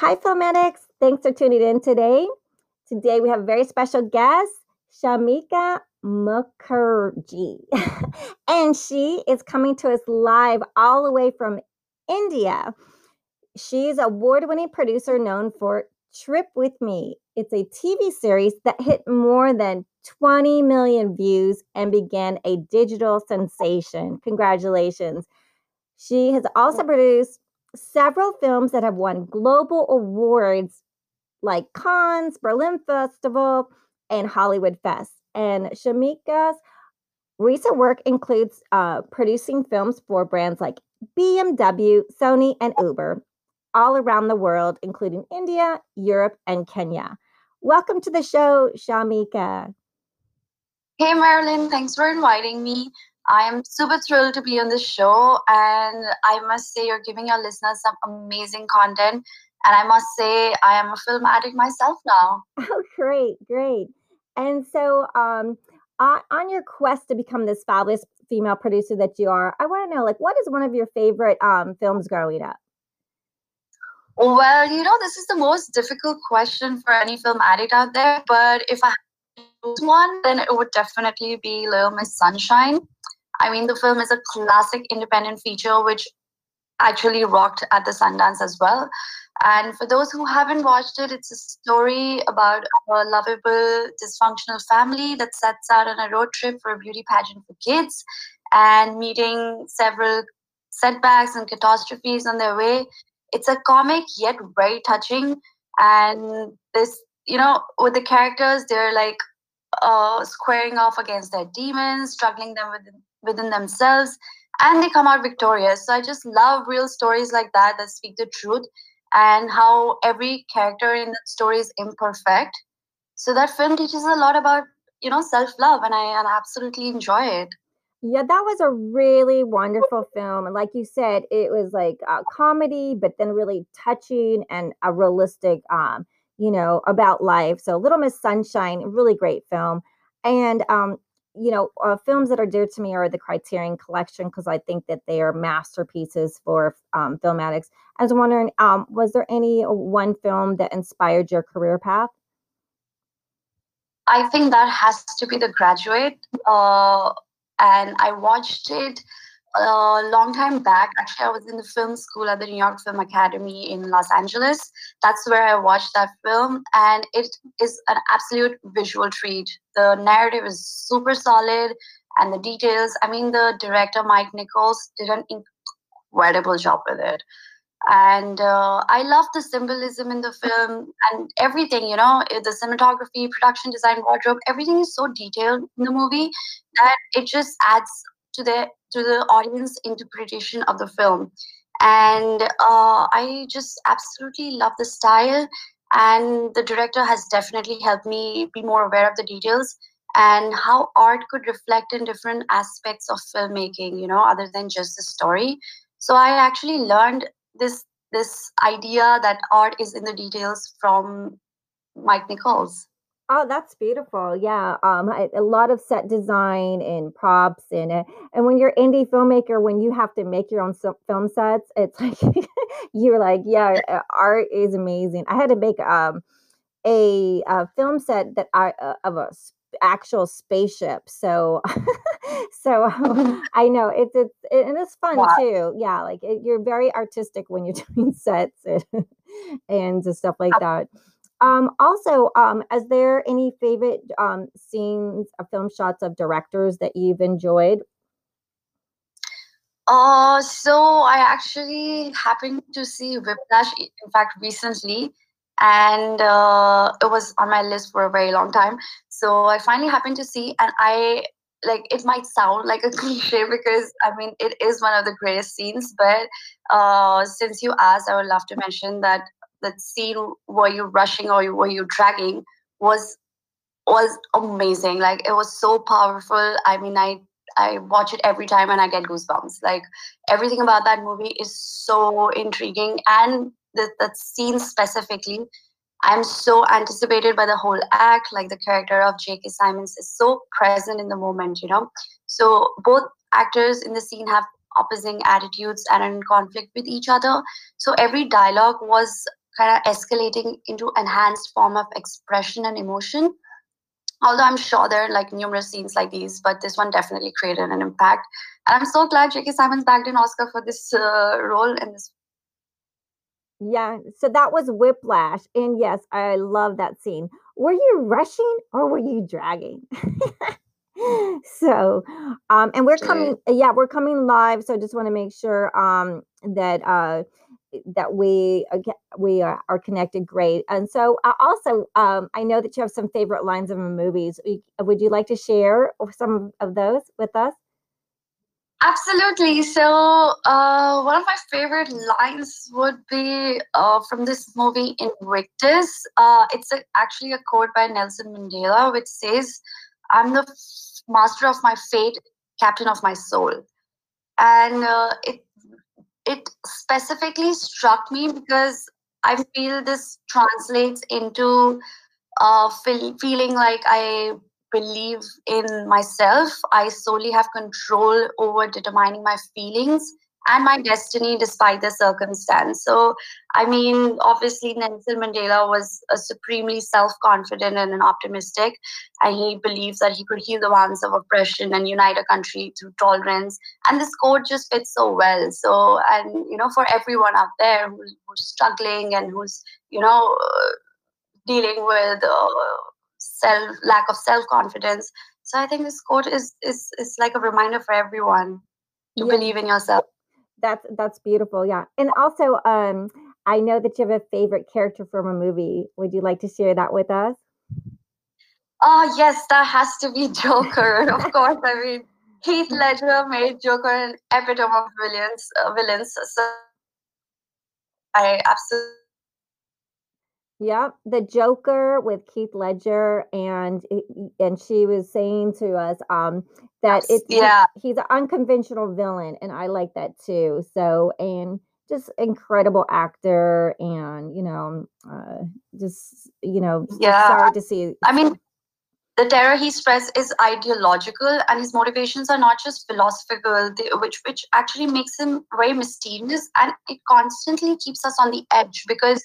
Hi, Film Addicts. Thanks for tuning in today. Today we have a very special guest, Shamika Mukherjee. and she is coming to us live all the way from India. She's an award-winning producer known for Trip with Me. It's a TV series that hit more than 20 million views and began a digital sensation. Congratulations. She has also produced several films that have won global awards like Cannes, Berlin Festival, and Hollywood Fest. And Shamika's recent work includes uh, producing films for brands like BMW, Sony, and Uber all around the world, including India, Europe, and Kenya. Welcome to the show, Shamika. Hey, Marilyn. Thanks for inviting me. I am super thrilled to be on this show, and I must say, you're giving your listeners some amazing content. And I must say, I am a film addict myself now. Oh, great, great. And so, um, on, on your quest to become this fabulous female producer that you are, I want to know, like, what is one of your favorite um, films growing up? Well, you know, this is the most difficult question for any film addict out there. But if I choose one, then it would definitely be Little Miss Sunshine. I mean, the film is a classic independent feature which actually rocked at the Sundance as well. And for those who haven't watched it, it's a story about a lovable dysfunctional family that sets out on a road trip for a beauty pageant for kids and meeting several setbacks and catastrophes on their way. It's a comic yet very touching. And this, you know, with the characters, they're like uh, squaring off against their demons, struggling them within, within themselves, and they come out victorious. So I just love real stories like that that speak the truth and how every character in that story is imperfect. So that film teaches a lot about you know self love, and I and absolutely enjoy it. Yeah, that was a really wonderful film. And like you said, it was like a comedy, but then really touching and a realistic, um, you know, about life. So Little Miss Sunshine, really great film. And um, you know, uh, films that are dear to me are the Criterion Collection because I think that they are masterpieces for um, film addicts. I was wondering, um, was there any one film that inspired your career path? I think that has to be The Graduate. Uh, and I watched it a long time back. Actually, I was in the film school at the New York Film Academy in Los Angeles. That's where I watched that film, and it is an absolute visual treat. The narrative is super solid, and the details. I mean, the director Mike Nichols did an incredible job with it. And uh, I love the symbolism in the film and everything, you know, the cinematography, production design, wardrobe, everything is so detailed in the movie that it just adds to the to the audience interpretation of the film. And uh, i just absolutely love the style and the director has definitely helped me be more aware of the details and how art could reflect in different aspects of filmmaking you know other than just the story. So i actually learned this this idea that art is in the details from mike nichols Oh, that's beautiful. Yeah. Um, I, a lot of set design and props and uh, and when you're indie filmmaker, when you have to make your own so- film sets, it's like you're like, yeah, art is amazing. I had to make um a, a film set that I uh, of a actual spaceship. So so I know it's it's and it's fun wow. too. Yeah, like it, you're very artistic when you're doing sets and, and stuff like that. Um, also, um, is there any favorite um, scenes of film shots of directors that you've enjoyed? Uh, so I actually happened to see Whiplash, in fact, recently, and uh, it was on my list for a very long time. So I finally happened to see, and I like it might sound like a cliche because I mean it is one of the greatest scenes, but uh, since you asked, I would love to mention that that scene where you rushing or were you dragging was was amazing. Like it was so powerful. I mean, I I watch it every time and I get goosebumps. Like everything about that movie is so intriguing, and the, that scene specifically, I'm so anticipated by the whole act. Like the character of J.K. Simmons is so present in the moment, you know. So both actors in the scene have opposing attitudes and in conflict with each other. So every dialogue was kind of escalating into enhanced form of expression and emotion. Although i'm sure there are like numerous scenes like these but this one definitely created an impact. And i'm so glad j.k simmons bagged an oscar for this uh, role in this yeah so that was whiplash and yes i love that scene. Were you rushing or were you dragging? So um and we're coming yeah we're coming live so i just want to make sure um that uh that we we are, are connected great. And so uh, also um, i know that you have some favorite lines of movies. Would you like to share some of those with us? Absolutely. So uh, one of my favorite lines would be uh, from this movie invictus. Uh, it's a, actually a quote by nelson mandela which says i'm the master of my fate captain of my soul. And uh, it it specifically struck me because I feel this translates into uh, feel, feeling like I believe in myself. I solely have control over determining my feelings and my destiny despite the circumstance. So, I mean, obviously, Nelson Mandela was a supremely self confident and an optimistic, and he believes that he could heal the wounds of oppression and unite a country through tolerance. And this quote just fits so well. So, and you know, for everyone out there who's, who's struggling and who's, you know, uh, dealing with uh, self lack of self confidence. So I think this quote is is is like a reminder for everyone to yeah. believe in yourself. That's that's beautiful. Yeah. And also um I know that you have a favorite character from a movie. Would you like to share that with us? Oh, yes, that has to be Joker. of course. I mean, Heath Ledger made Joker an epitome of villains. Uh, villains. So I absolutely Yep, the Joker with Heath Ledger, and and she was saying to us um, that it's yeah he's an unconventional villain, and I like that too. So and just incredible actor, and you know, uh, just you know, yeah. sorry to see. I mean, the terror he spreads is ideological, and his motivations are not just philosophical, they, which which actually makes him very mysterious, and it constantly keeps us on the edge because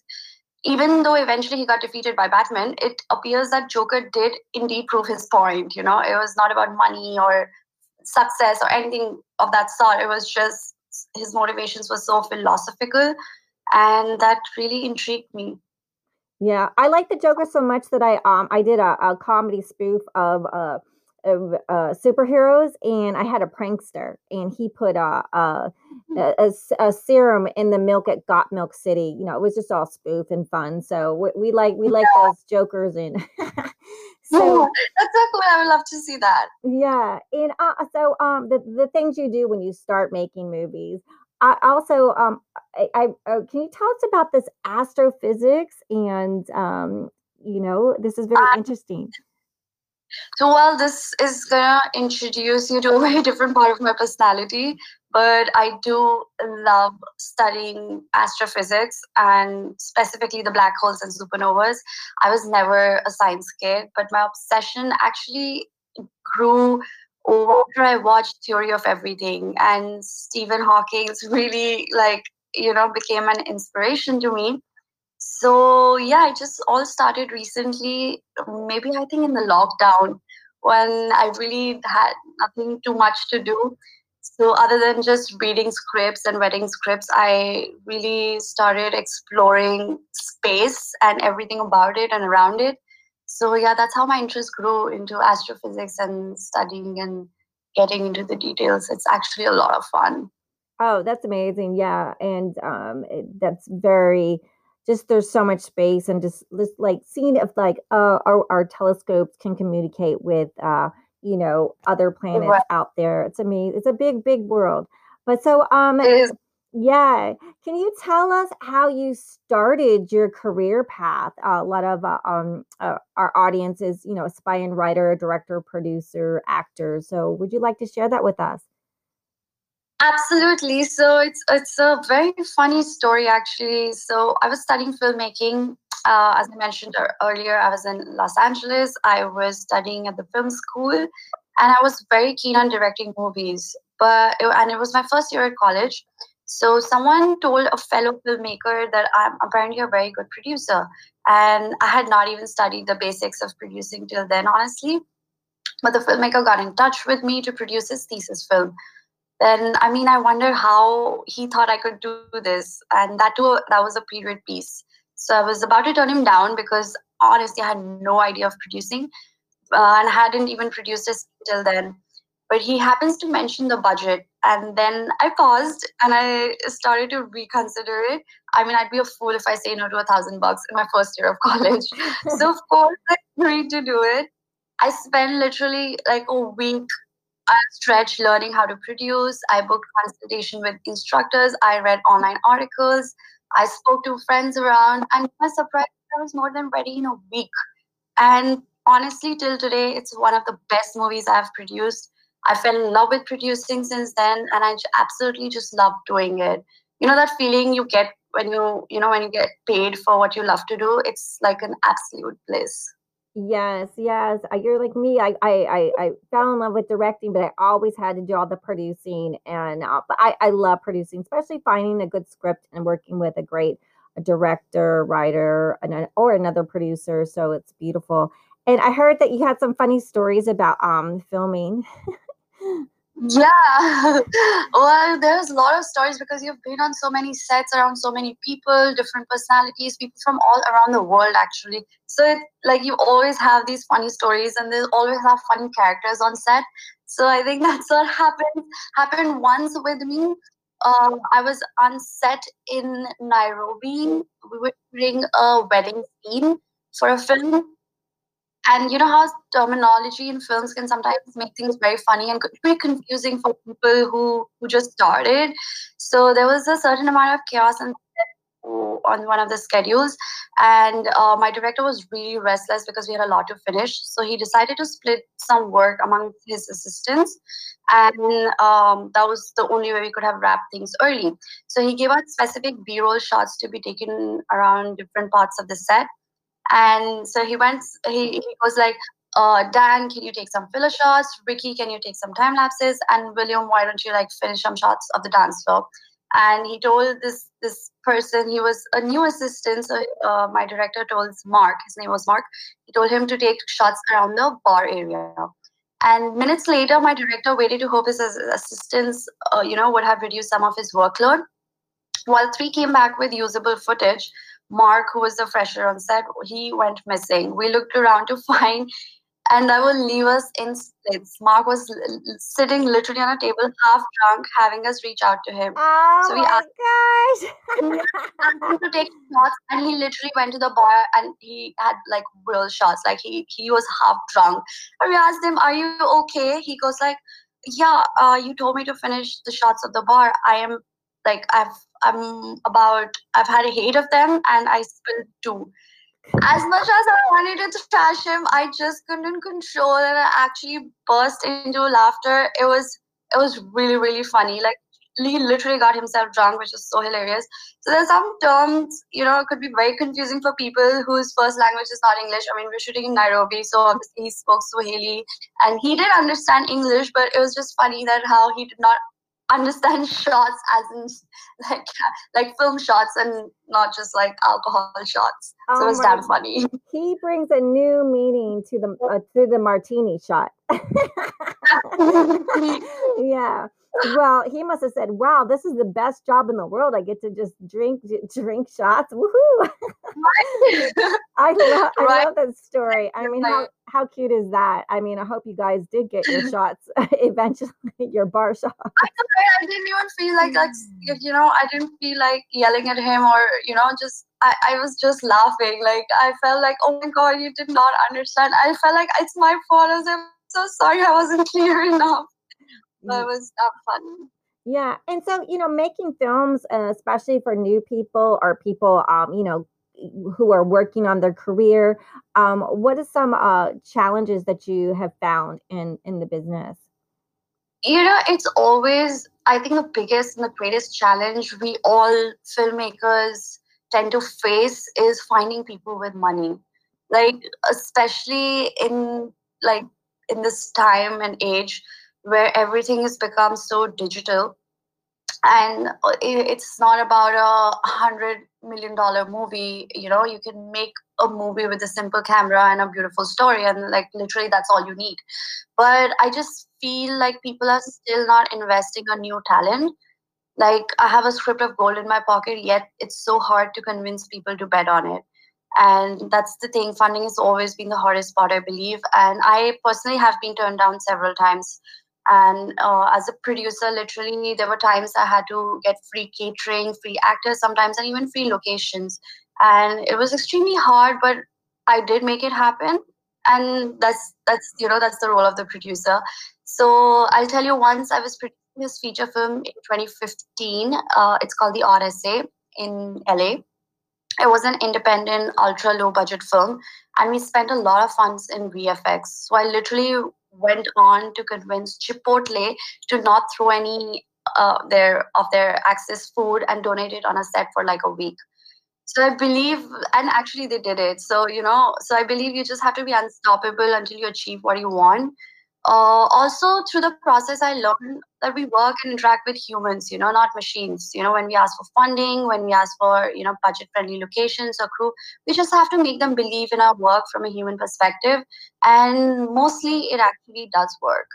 even though eventually he got defeated by Batman, it appears that Joker did indeed prove his point. You know, it was not about money or success or anything of that sort. It was just his motivations were so philosophical, and that really intrigued me. Yeah, I like the Joker so much that I um I did a, a comedy spoof of uh of uh, superheroes, and I had a prankster, and he put a a, hmm. a, a, serum in the milk at Got Milk City. You know, it was just all spoof and fun. So we, we like we like yeah. those jokers, and so that's so cool. I would love to see that. Yeah, and uh, so um the the things you do when you start making movies. I also um I, I uh, can you tell us about this astrophysics and um you know this is very uh, interesting so while this is gonna introduce you to a very different part of my personality, but I do love studying astrophysics and specifically the black holes and supernovas. I was never a science kid, but my obsession actually grew after I watched Theory of Everything and Stephen Hawking's really like you know became an inspiration to me so yeah it just all started recently maybe i think in the lockdown when i really had nothing too much to do. So other than just reading scripts and writing scripts i really started exploring space and everything about it and around it. So yeah that's how my interest grew into astrophysics and studying and getting into the details. It's actually a lot of fun. Oh that's amazing. Yeah and um, it, that's very just there's so much space and just, just like seeing if like uh, our, our telescopes can communicate with uh, you know other planets right. out there. It's amazing it's a big big world. But so um yeah can you tell us how you started your career path? Uh, a lot of uh, um uh, our audience is you know aspiring writer director producer actor. So would you like to share that with us Absolutely. So it's it's a very funny story actually. So I was studying filmmaking. Uh, as I mentioned earlier, I was in Los Angeles. I was studying at the film school, and I was very keen on directing movies. But it, and it was my first year at college. So someone told a fellow filmmaker that I'm apparently a very good producer. And I had not even studied the basics of producing till then, honestly. But the filmmaker got in touch with me to produce his thesis film. Then, I mean, I wonder how he thought I could do this. And that too, that was a period piece. So I was about to turn him down because honestly, I had no idea of producing uh, and hadn't even produced this till then. But he happens to mention the budget, and then I paused and I started to reconsider it. I mean, I'd be a fool if I say no to a thousand bucks in my first year of college. so of course, I agreed to do it. I spent literally like a week a stretch learning how to produce. I booked consultation with instructors. I read online articles. I spoke to friends around, and my surprise, I was more than ready in a week. And honestly, till today, it's one of the best movies I've produced. I fell in love with producing since then, and I absolutely just love doing it. You know that feeling you get when you, you know, when you get paid for what you love to do. It's like an absolute bliss. Yes, yes. You're like me. I, I, I, I fell in love with directing, but I always had to do all the producing, and uh, I, I love producing, especially finding a good script and working with a great director, writer, and or another producer. So it's beautiful. And I heard that you had some funny stories about um filming. Yeah. well, there's a lot of stories because you've been on so many sets around so many people, different personalities, people from all around the world, actually. So, it, like, you always have these funny stories and they always have funny characters on set. So, I think that's what happened. Happened once with me. Um, I was on set in Nairobi. We were doing a wedding scene for a film and you know how terminology in films can sometimes make things very funny and very confusing for people who who just started. So there was a certain amount of chaos and on one of the schedules. And uh, my director was really restless because we had a lot to finish. So he decided to split some work among his assistants. And um, that was the only way we could have wrapped things early. So he gave out specific b-roll shots to be taken around different parts of the set and so he went, he, he was like, uh, Dan, can you take some filler shots? Ricky, can you take some time lapses? And William, why don't you like finish some shots of the dance floor? And he told this this person, he was a new assistant. So uh, my director told Mark, his name was Mark. He told him to take shots around the bar area. And minutes later, my director waited to hope his assistants, uh, you know, would have reduced some of his workload. While three came back with usable footage, Mark, who was the fresher on set, he went missing. We looked around to find, and that will leave us in splits. Mark was l- sitting literally on a table, half drunk, having us reach out to him. Oh so we asked him to take shots, and he literally went to the bar and he had like real shots. Like he he was half drunk. And we asked him, "Are you okay?" He goes like, "Yeah, uh, you told me to finish the shots of the bar. I am like I've I'm about I've had a hate of them and I spilled two. As much as I wanted to trash him, I just couldn't control and I actually burst into laughter. It was it was really, really funny. Like he literally got himself drunk, which is so hilarious. So there's some terms, you know, could be very confusing for people whose first language is not English. I mean, we're shooting in Nairobi, so obviously he spoke Swahili and he did understand English, but it was just funny that how he did not understand shots as in like like film shots and not just like alcohol shots. Oh so it's damn funny. He brings a new meaning to the uh, to the martini shot. yeah. Well, he must have said, "Wow, this is the best job in the world. I get to just drink drink shots. Woohoo!" I love I right. love that story. I mean, how how cute is that? I mean, I hope you guys did get your shots eventually, your bar shots. I didn't even feel like like mm. you know, I didn't feel like yelling at him or you know, just I, I was just laughing. Like I felt like, oh my god, you did not understand. I felt like it's my fault. I was like, so sorry, I wasn't clear enough. But it was that fun. Yeah, and so you know, making films, uh, especially for new people or people, um, you know, who are working on their career, um, what are some uh, challenges that you have found in in the business? You know, it's always I think the biggest and the greatest challenge we all filmmakers tend to face is finding people with money. Like especially in like in this time and age where everything has become so digital. And it's not about a hundred million dollar movie you know you can make a movie with a simple camera and a beautiful story and like literally that's all you need. But i just feel like people are still not investing a new talent. Like i have a script of gold in my pocket yet it's so hard to convince people to bet on it. And that's the thing funding has always been the hardest part i believe. And i personally have been turned down several times and uh, as a producer literally there were times i had to get free catering free actors sometimes and even free locations. And it was extremely hard but i did make it happen. And that's that's you know that's the role of the producer. So i'll tell you once i was producing this feature film in 2015 uh, it's called the essay in la it was an independent ultra low budget film and we spent a lot of funds in vfx so i literally went on to convince chipotle to not throw any uh, their of their access food and donate it on a set for like a week. So i believe and actually they did it. So you know so i believe you just have to be unstoppable until you achieve what you want uh, also through the process i learned that we work and interact with humans you know not machines. You know when we ask for funding when we ask for you know budget friendly locations or crew we just have to make them believe in our work from a human perspective and mostly it actually does work.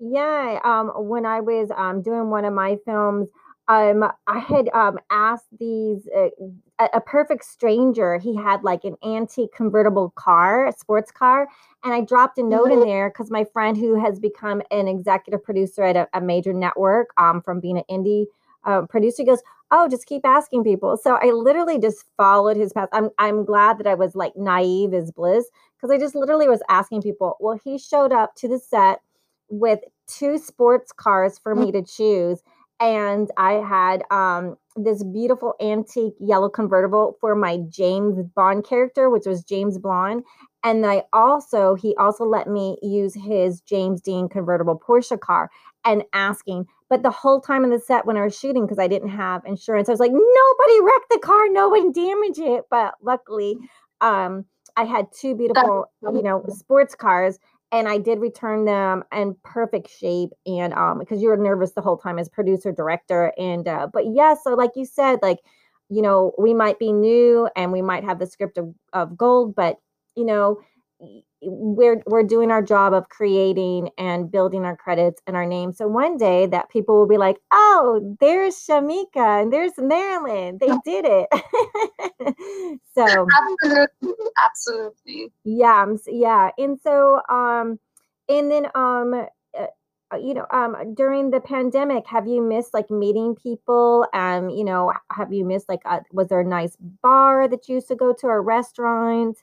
Yeah um, when i was um, doing one of my films um i had um asked these uh, a, a, perfect stranger he had like an antique convertible car a sports car and i dropped a note in mm-hmm. there because my friend who has become an executive producer at a, a major network um from being an indie uh, producer goes oh just keep asking people so i literally just followed his path i'm, I'm glad that i was like naive as bliss because i just literally was asking people well he showed up to the set with two sports cars for me mm. to choose and I had um, this beautiful antique yellow convertible for my James Bond character, which was James Blonde. And I also, he also let me use his James Dean convertible Porsche car and asking. But the whole time in the set when I was shooting, because I didn't have insurance, I was like, nobody wrecked the car, no one damaged it. But luckily, um, I had two beautiful, you know, sports cars and I did return them in perfect shape. And um, because you were nervous the whole time as producer director, and uh, but yeah, so like you said, like you know, we might be new and we might have the script of, of gold, but you know, we're we're doing our job of creating and building our credits and our name. So one day that people will be like, "Oh, there's Shamika and there's Marilyn. They did it." so absolutely, absolutely. Yeah, yeah. And so um and then um uh, uh, you know um during the pandemic have you missed like meeting people um you know have you missed like uh, was there a nice bar that you used to go to or restaurant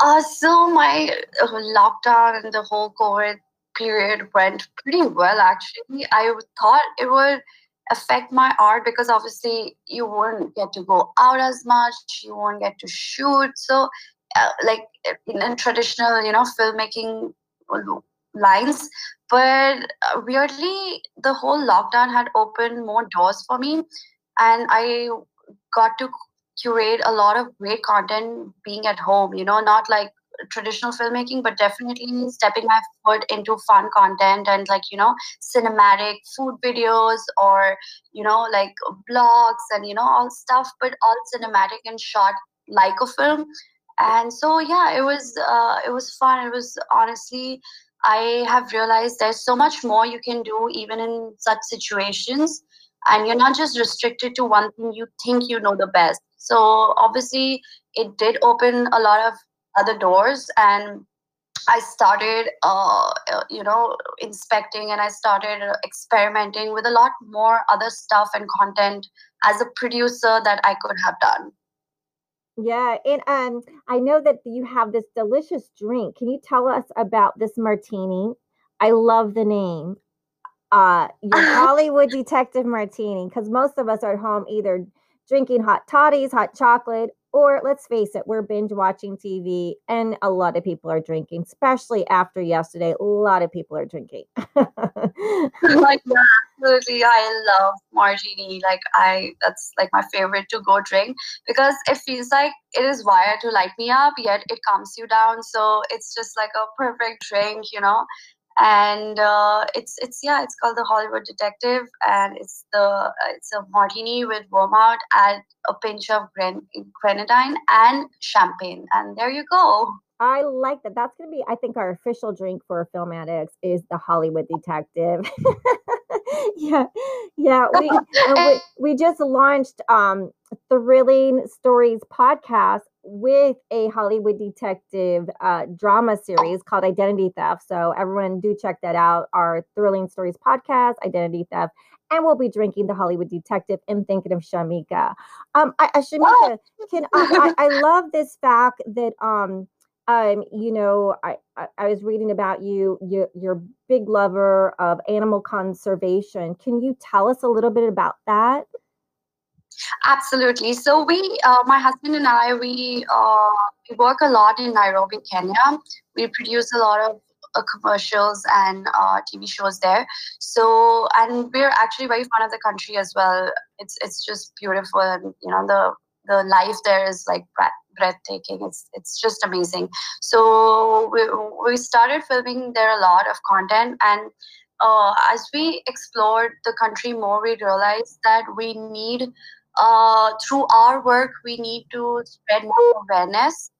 uh, so my uh, lockdown and the whole COVID period went pretty well. Actually, I thought it would affect my art because obviously you won't get to go out as much, you won't get to shoot. So, uh, like in traditional, you know, filmmaking lines. But uh, weirdly, the whole lockdown had opened more doors for me, and I got to curate a lot of great content being at home you know not like traditional filmmaking but definitely stepping my foot into fun content and like you know cinematic food videos or you know like blogs and you know all stuff but all cinematic and shot like a film. And so yeah it was uh, it was fun. It was honestly i have realized there's so much more you can do even in such situations and you're not just restricted to one thing you think you know the best so obviously, it did open a lot of other doors, and I started, uh, uh, you know, inspecting and I started experimenting with a lot more other stuff and content as a producer that I could have done. Yeah, and um, I know that you have this delicious drink. Can you tell us about this martini? I love the name. Uh, your Hollywood Detective Martini, because most of us are at home either drinking hot toddies, hot chocolate, or let's face it, we're binge watching TV and a lot of people are drinking, especially after yesterday. A lot of people are drinking. like, yeah, absolutely. I love martini. Like, I, that's like my favorite to go drink because it feels like it is wired to light me up, yet it calms you down. So it's just like a perfect drink, you know? And uh, it's it's yeah it's called the hollywood detective and it's the uh, it's a martini with vermouth add a pinch of gren- grenadine and champagne and there you go I like that. That's going to be, I think, our official drink for Film Addicts is the Hollywood Detective. yeah, yeah. We, we, we just launched um, Thrilling Stories podcast with a Hollywood detective uh, drama series called Identity Theft. So everyone do check that out. Our Thrilling Stories podcast, Identity Theft, and we'll be drinking the Hollywood Detective and thinking of Shamika. Um, I, I Shamika, can I, I, I love this fact that um um, you know, I, I, I, was reading about you, you, you're big lover of animal conservation. Can you tell us a little bit about that? Absolutely. So we, uh, my husband and I, we uh, we work a lot in Nairobi, Kenya. We produce a lot of uh, commercials and uh, TV shows there. So, and we're actually very fond of the country as well. It's it's just beautiful, and you know the the life there is like breathtaking. It's it's just amazing. So we we started filming there a lot of content, and uh, as we explored the country more, we realized that we need uh, through our work we need to spread more awareness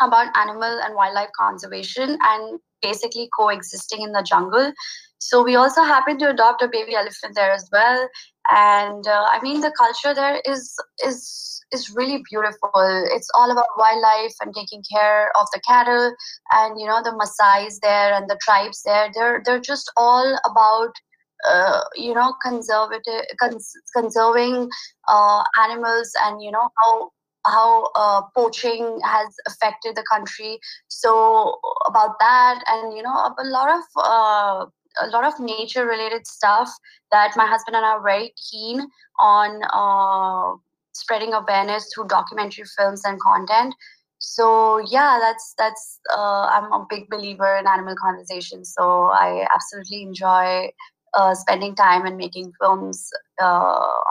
about animal and wildlife conservation and basically coexisting in the jungle. So we also happen to adopt a baby elephant there as well, and uh, I mean the culture there is is is really beautiful. It's all about wildlife and taking care of the cattle, and you know the Maasai's there and the tribes there. They're they're just all about uh, you know conservative cons- conserving uh, animals and you know how how uh, poaching has affected the country. So about that and you know a lot of uh, a lot of nature related stuff that my husband and I are very keen on uh, spreading awareness through documentary films and content. So yeah that's that's uh, i'm a big believer in animal conversation so i absolutely enjoy uh, spending time and making films uh,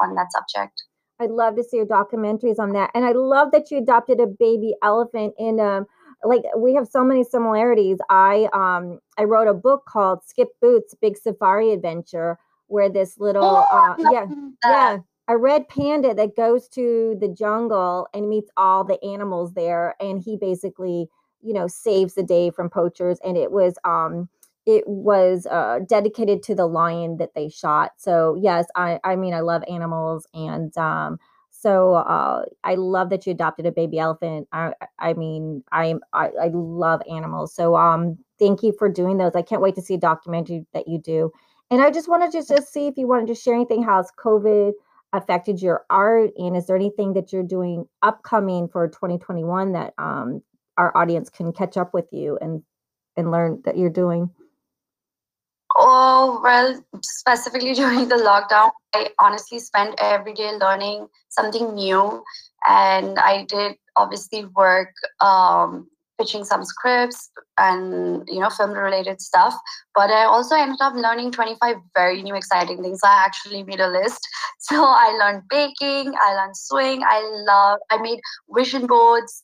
on that subject. I'd love to see your documentaries on that. And i love that you adopted a baby elephant in um, like we have so many similarities. I um i wrote a book called skip boots big safari adventure where this little oh, uh, yeah yeah a red panda that goes to the jungle and meets all the animals there. And he basically you know saves the day from poachers. And it was um it was uh, dedicated to the lion that they shot so yes i i mean i love animals and um so uh, I love that you adopted a baby elephant. I, I mean, I'm I, I love animals. So um, thank you for doing those. I can't wait to see a documentary that you do. And I just wanted to just see if you wanted to share anything. How's COVID affected your art and is there anything that you're doing upcoming for 2021 that um, our audience can catch up with you and and learn that you're doing oh well specifically during the lockdown i honestly spent every day learning something new. And i did obviously work um, pitching some scripts and you know film related stuff. But i also ended up learning 25 very new exciting things. I actually made a list. So i learned baking i learned sewing. I love i made vision boards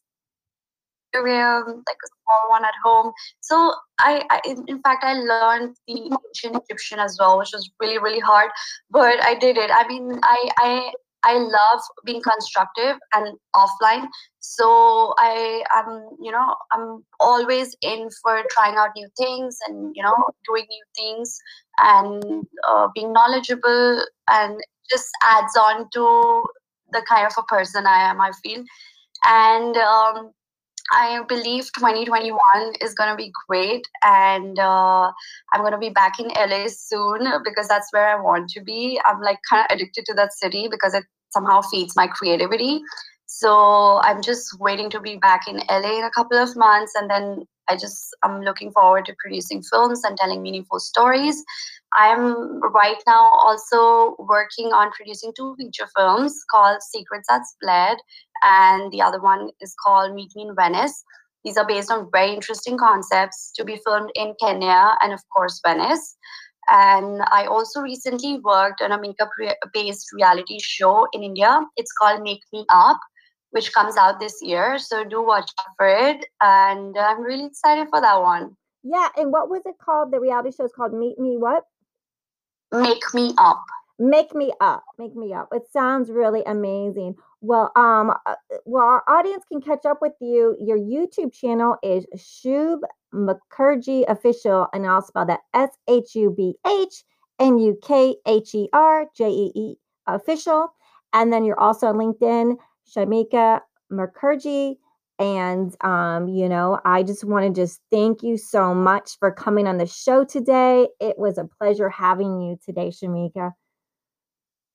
like a small one at home so I, I in fact i learned the ancient egyptian as well which was really really hard but i did it i mean i i I love being constructive and offline. So I am, you know, I'm always in for trying out new things and you know doing new things and uh, being knowledgeable and just adds on to the kind of a person I am. I feel, and um, I believe 2021 is going to be great, and uh, I'm going to be back in LA soon because that's where I want to be. I'm like kind of addicted to that city because it somehow feeds my creativity. So I'm just waiting to be back in LA in a couple of months, and then I just I'm looking forward to producing films and telling meaningful stories. I'm right now also working on producing two feature films called Secrets That's Bled and the other one is called Meet Me in Venice. These are based on very interesting concepts to be filmed in Kenya and, of course, Venice. And I also recently worked on a makeup based reality show in India. It's called Make Me Up, which comes out this year. So do watch out for it. And I'm really excited for that one. Yeah, and what was it called? The reality show is called Meet Me What? Make Me Up. Make Me Up. Make Me Up. It sounds really amazing. Well, um, uh, well, our audience can catch up with you. Your YouTube channel is Shubh Mukherjee Official, and I'll spell that S H U B H N U K H E R J E E Official. And then you're also on LinkedIn, Shamika Mukherjee. And um, you know, I just want to just thank you so much for coming on the show today. It was a pleasure having you today, Shamika.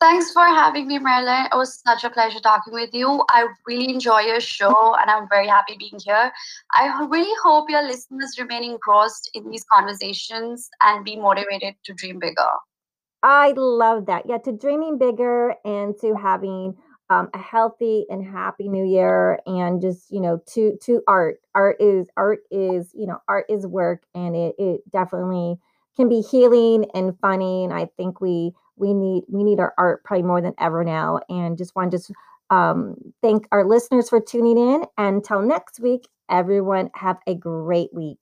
Thanks for having me, Marilyn. It was such a pleasure talking with you. I really enjoy your show and I'm very happy being here. I really hope your listeners remain engrossed in these conversations and be motivated to dream bigger. I love that. Yeah, to dreaming bigger and to having um, a healthy and happy new year and just you know to to art. Art is art is you know art is work and it, it definitely can be healing and funny and i think we we need we need our art probably more than ever now and just want to just um, thank our listeners for tuning in until next week everyone have a great week